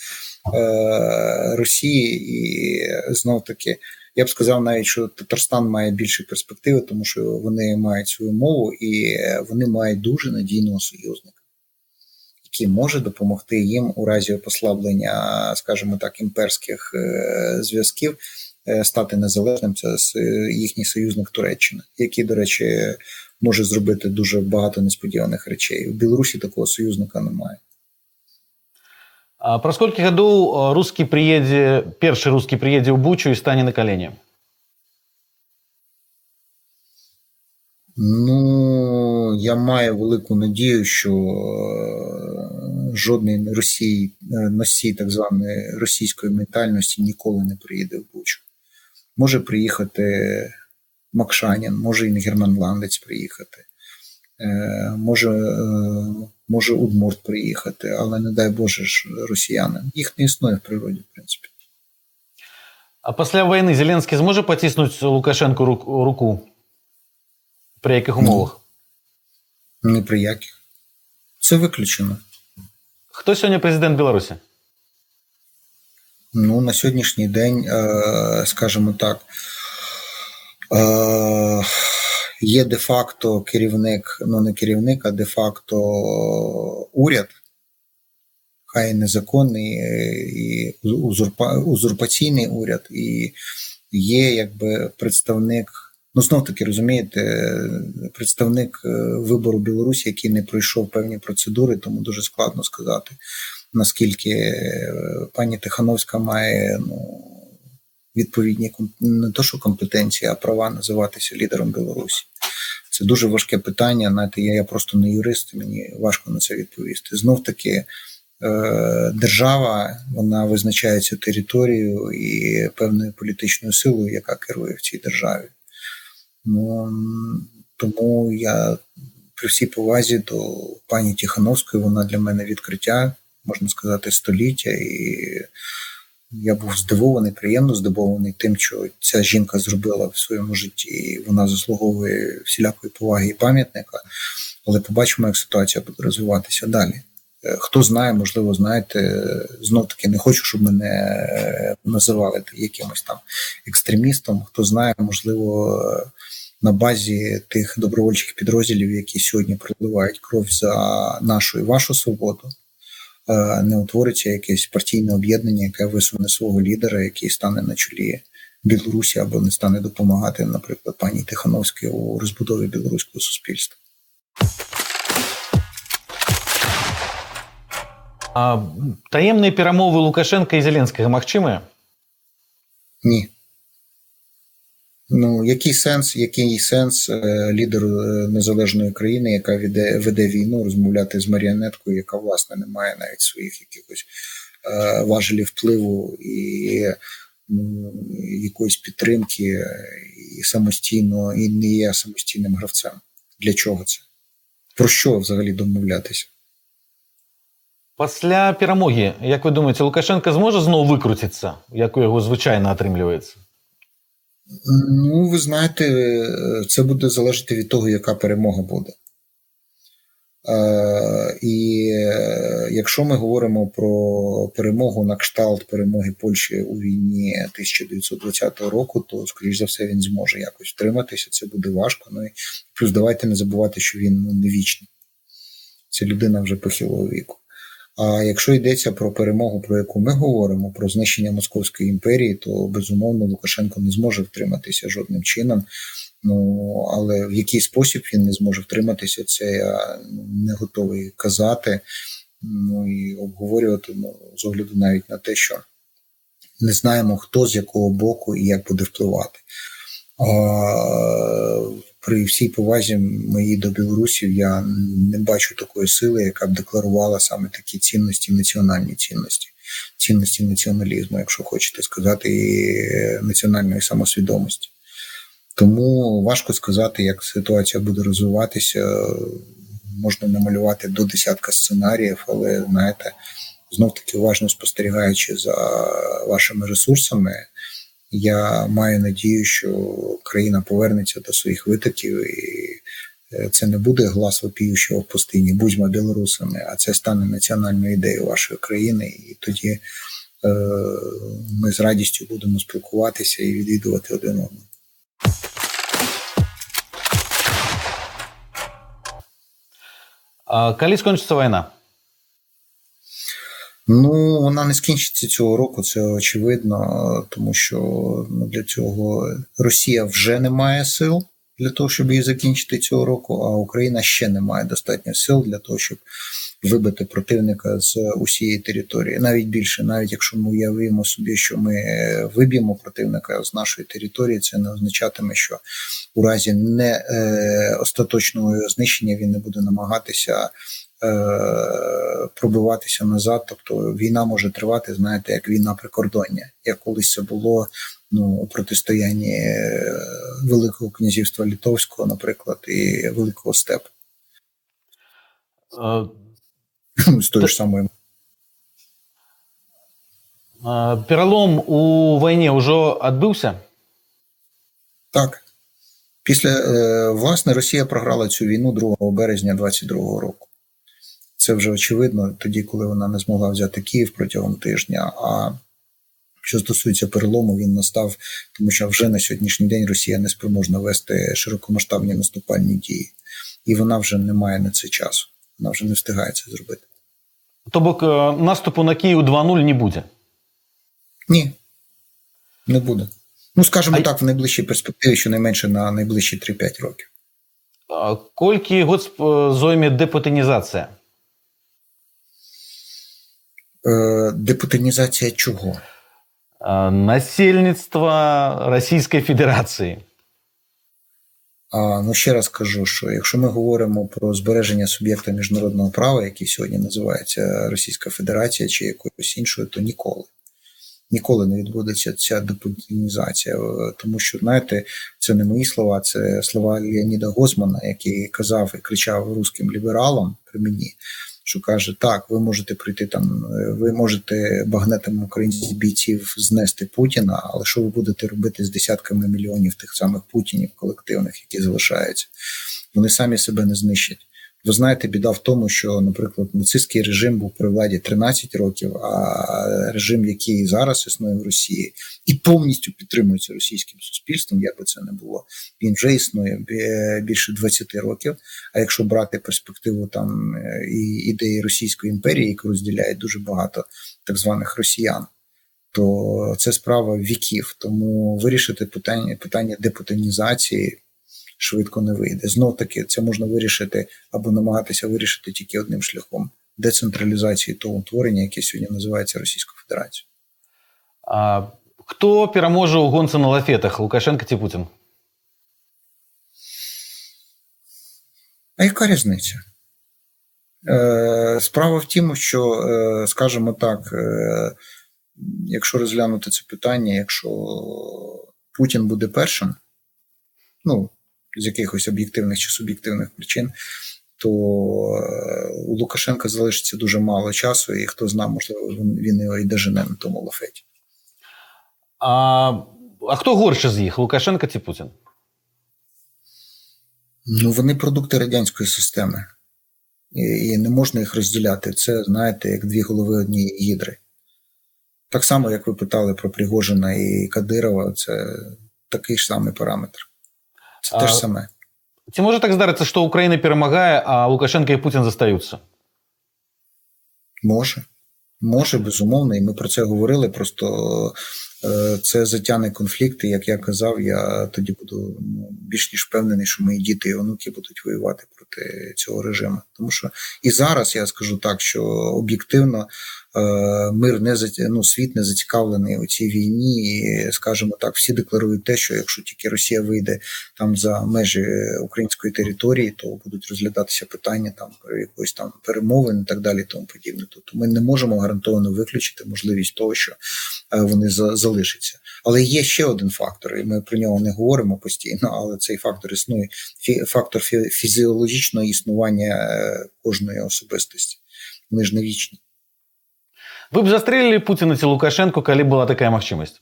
Росії, і знов таки я б сказав навіть, що Татарстан має більші перспективи, тому що вони мають свою мову і вони мають дуже надійного союзника який може допомогти їм у разі послаблення, скажімо так, імперських е, зв'язків е, стати незалежним. Це їхній союзник Туреччина, який, до речі, може зробити дуже багато несподіваних речей. У Білорусі такого союзника немає. А про сколько году русский приедет, перший русский приедет в Бучу и станет на колени? Ну, я маю велику надію, що жодний Росії, е, носій так званої російської ментальності ніколи не приїде в Бучу. Може приїхати Макшанін, може і Германландець приїхати, е, може е, може Удмурт приїхати, але не дай Боже ж росіяни. Їх не існує в природі, в принципі. А після війни Зеленський зможе потиснути Лукашенку руку? При яких умовах? Ні при яких. Це виключено. Хто сьогодні президент Білорусі? Ну, на сьогоднішній день, е, скажімо так, е, є де-факто керівник, ну не керівник, а де-факто уряд, хай незаконний і узурпаційний уряд, і є якби представник. Ну, знов таки розумієте, представник е, вибору Білорусі, який не пройшов певні процедури, тому дуже складно сказати, наскільки е, пані Тихановська має ну, відповідні не то, що компетенції, а права називатися лідером Білорусі. Це дуже важке питання. Знаєте, я, я просто не юрист, мені важко на це відповісти. Знов таки. Е, держава вона визначається територією і певною політичною силою, яка керує в цій державі. Ну, Тому я при всій повазі до пані Тихановської, вона для мене відкриття, можна сказати, століття. І я був здивований, приємно здивований тим, що ця жінка зробила в своєму житті. І вона заслуговує всілякої поваги і пам'ятника. Але побачимо, як ситуація буде розвиватися далі. Е, хто знає, можливо, знаєте, знов таки не хочу, щоб мене е, називали якимось там екстремістом. Хто знає, можливо, на базі тих добровольчих підрозділів, які сьогодні проливають кров за нашу і вашу свободу, е, не утвориться якесь партійне об'єднання, яке висуне свого лідера, який стане на чолі Білорусі або не стане допомагати, наприклад, пані Тихановській у розбудові білоруського суспільства. А таємні перемови Лукашенка і Зеленського магчимі? Ні. Ну, який сенс, який сенс е, лідеру е, незалежної країни, яка веде, веде війну, розмовляти з маріонеткою, яка власне не має навіть своїх якихось е, важелів впливу і ну, якоїсь підтримки, і самостійно, і не є самостійним гравцем. Для чого це? Про що взагалі домовлятися? Після перемоги, як ви думаєте, Лукашенко зможе знову викрутитися, як у його звичайно отримлюється? Ну, ви знаєте, це буде залежати від того, яка перемога буде. Е, і е, якщо ми говоримо про перемогу на кшталт перемоги Польщі у війні 1920 року, то скоріш за все він зможе якось втриматися. Це буде важко. Ну і плюс давайте не забувати, що він ну, не вічний. Це людина вже похилого віку. А якщо йдеться про перемогу, про яку ми говоримо, про знищення Московської імперії, то безумовно Лукашенко не зможе втриматися жодним чином. Ну але в який спосіб він не зможе втриматися, це я ну, не готовий казати. Ну і обговорювати ну, з огляду навіть на те, що не знаємо, хто з якого боку і як буде впливати. А, При всій повазі моїй до білорусів я не бачу такої сили, яка б декларувала саме такі цінності, національні цінності, цінності націоналізму, якщо хочете сказати, і національної самосвідомості. Тому важко сказати, як ситуація буде розвиватися. Можна намалювати до десятка сценаріїв, але знаєте, знов таки уважно спостерігаючи за вашими ресурсами, я маю надію, що країна повернеться до своїх витоків, і е, це не буде глас вопіючого в пустині, будьмо білорусами, а це стане національною ідеєю вашої країни, і тоді е, ми з радістю будемо спілкуватися і відвідувати один одного. А коли скончиться війна? Ну, вона не скінчиться цього року, це очевидно, тому що ну, для цього Росія вже не має сил для того, щоб її закінчити цього року, а Україна ще не має достатньо сил для того, щоб вибити противника з усієї території. Навіть більше, навіть якщо ми уявимо собі, що ми виб'ємо противника з нашої території, це не означатиме, що у разі не е, остаточного знищення він не буде намагатися. Е, пробиватися назад, тобто війна може тривати, знаєте, як війна прикордоння, як колись це було ну, у протистоянні е, Великого князівства Литовського, наприклад, і Великого Степу. З тою ж самою. Перелом у війні вже відбувся? Так. Після е, власне Росія програла цю війну 2 березня 2022 року. Це вже очевидно тоді, коли вона не змогла взяти Київ протягом тижня. А що стосується перелому, він настав, тому що вже на сьогоднішній день Росія не спроможна вести широкомасштабні наступальні дії, і вона вже не має на це часу. Вона вже не встигає це зробити. Тобто наступу на Київ 2-0 не буде? Ні, не буде. Ну, скажімо а... так, в найближчій перспективі, щонайменше на найближчі 3-5 років. А Кольки год зойме депутинізація? Е, депутинізація чого? Насильництва Російської Федерації. А, Ну ще раз кажу, що якщо ми говоримо про збереження суб'єкта міжнародного права, який сьогодні називається Російська Федерація чи якоюсь іншою, то ніколи. Ніколи не відбудеться ця депутинізація, тому що, знаєте, це не мої слова, це слова Леоніда Гозмана, який казав і кричав руським лібералам при мені, що каже: так, ви можете прийти там, е, ви можете багнетами українських бійців знести Путіна, але що ви будете робити з десятками мільйонів тих самих путінів колективних, які залишаються? Вони самі себе не знищать. Ви знаєте, біда в тому, що, наприклад, нацистський режим був при владі 13 років, а режим, який зараз існує в Росії, і повністю підтримується російським суспільством, як би це не було, він вже існує більше 20 років. А якщо брати перспективу там і ідеї Російської імперії, яку розділяють дуже багато так званих росіян, то це справа віків. Тому вирішити питання питання депутанізації швидко не вийде. Знов таки це можна вирішити або намагатися вирішити тільки одним шляхом децентралізації того утворення, яке сьогодні називається Російською Федерацією. А хто переможе у гонці на лафетах? Лукашенко чи Путін? А яка різниця? Е, Справа в тім, що, е, скажімо так, е, якщо розглянути це питання, якщо Путін буде першим, ну, з якихось об'єктивних чи суб'єктивних причин, то у Лукашенка залишиться дуже мало часу, і хто знає, можливо, він його і дожене на тому лафеті. А а хто горше з їх? Лукашенко чи Путін? Ну, вони продукти радянської системи. І, і не можна їх розділяти. Це, знаєте, як дві голови однієї гідри. Так само, як ви питали про Пригожина і Кадирова, це такий ж самий параметр. Це те ж саме. Чи може так здаритися, що Україна перемагає, а Лукашенко і Путін застаються? Може. Може, безумовно, і ми про це говорили. Просто е, це затягне конфлікти. Як я казав, я тоді буду ну, більш ніж впевнений, що мої діти і онуки будуть воювати проти цього режиму. Тому що і зараз я скажу так, що об'єктивно мир не ну, світ не зацікавлений у цій війні, і скажімо так, всі декларують те, що якщо тільки Росія вийде там за межі української території, то будуть розглядатися питання там про якоїсь там перемовин і так далі, тому подібне. Тобто ми не можемо гарантовано виключити можливість того, що е, вони залишаться. Але є ще один фактор, і ми про нього не говоримо постійно, але цей фактор існує фактор фізіологічного існування е, кожної особистості. Ми ж не вічні. Вы б застрелілі Путіна ці Лукашенко, калі була така магчымасць?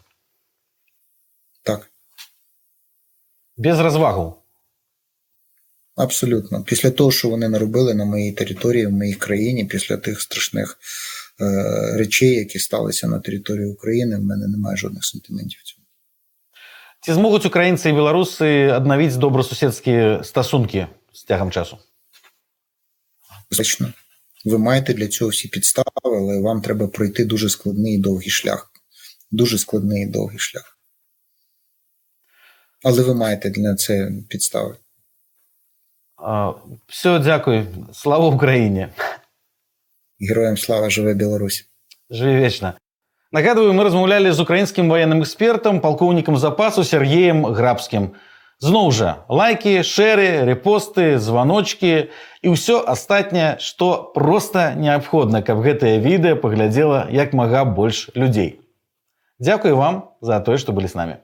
Так. Без розвагу? Абсолютно. Після того, що вони наробили на моїй території, в моїй країні, після тих страшних е, речей, які сталися на території України, в мене немає жодних сантиментів. цьому. Чи зможуть українці і білоруси відновити добросусідські стосунки з тягом часу? Звично. Ви маєте для цього всі підстави, але вам треба пройти дуже складний і довгий шлях. Дуже складний і довгий шлях. Але ви маєте для це підстави. А, Все, дякую. Слава Україні. Героям слава живе Білорусь. Живе вічно. Нагадую, ми розмовляли з українським воєнним експертом, полковником запасу Сергієм Грабським. Зноў жа лайки, шэры, рэпосты, званочки і ўсё астатняе, што проста неабходна, каб гэтае відэа паглядзела як мага больш людзей. Дзякуй вам за тое, што былі з намі.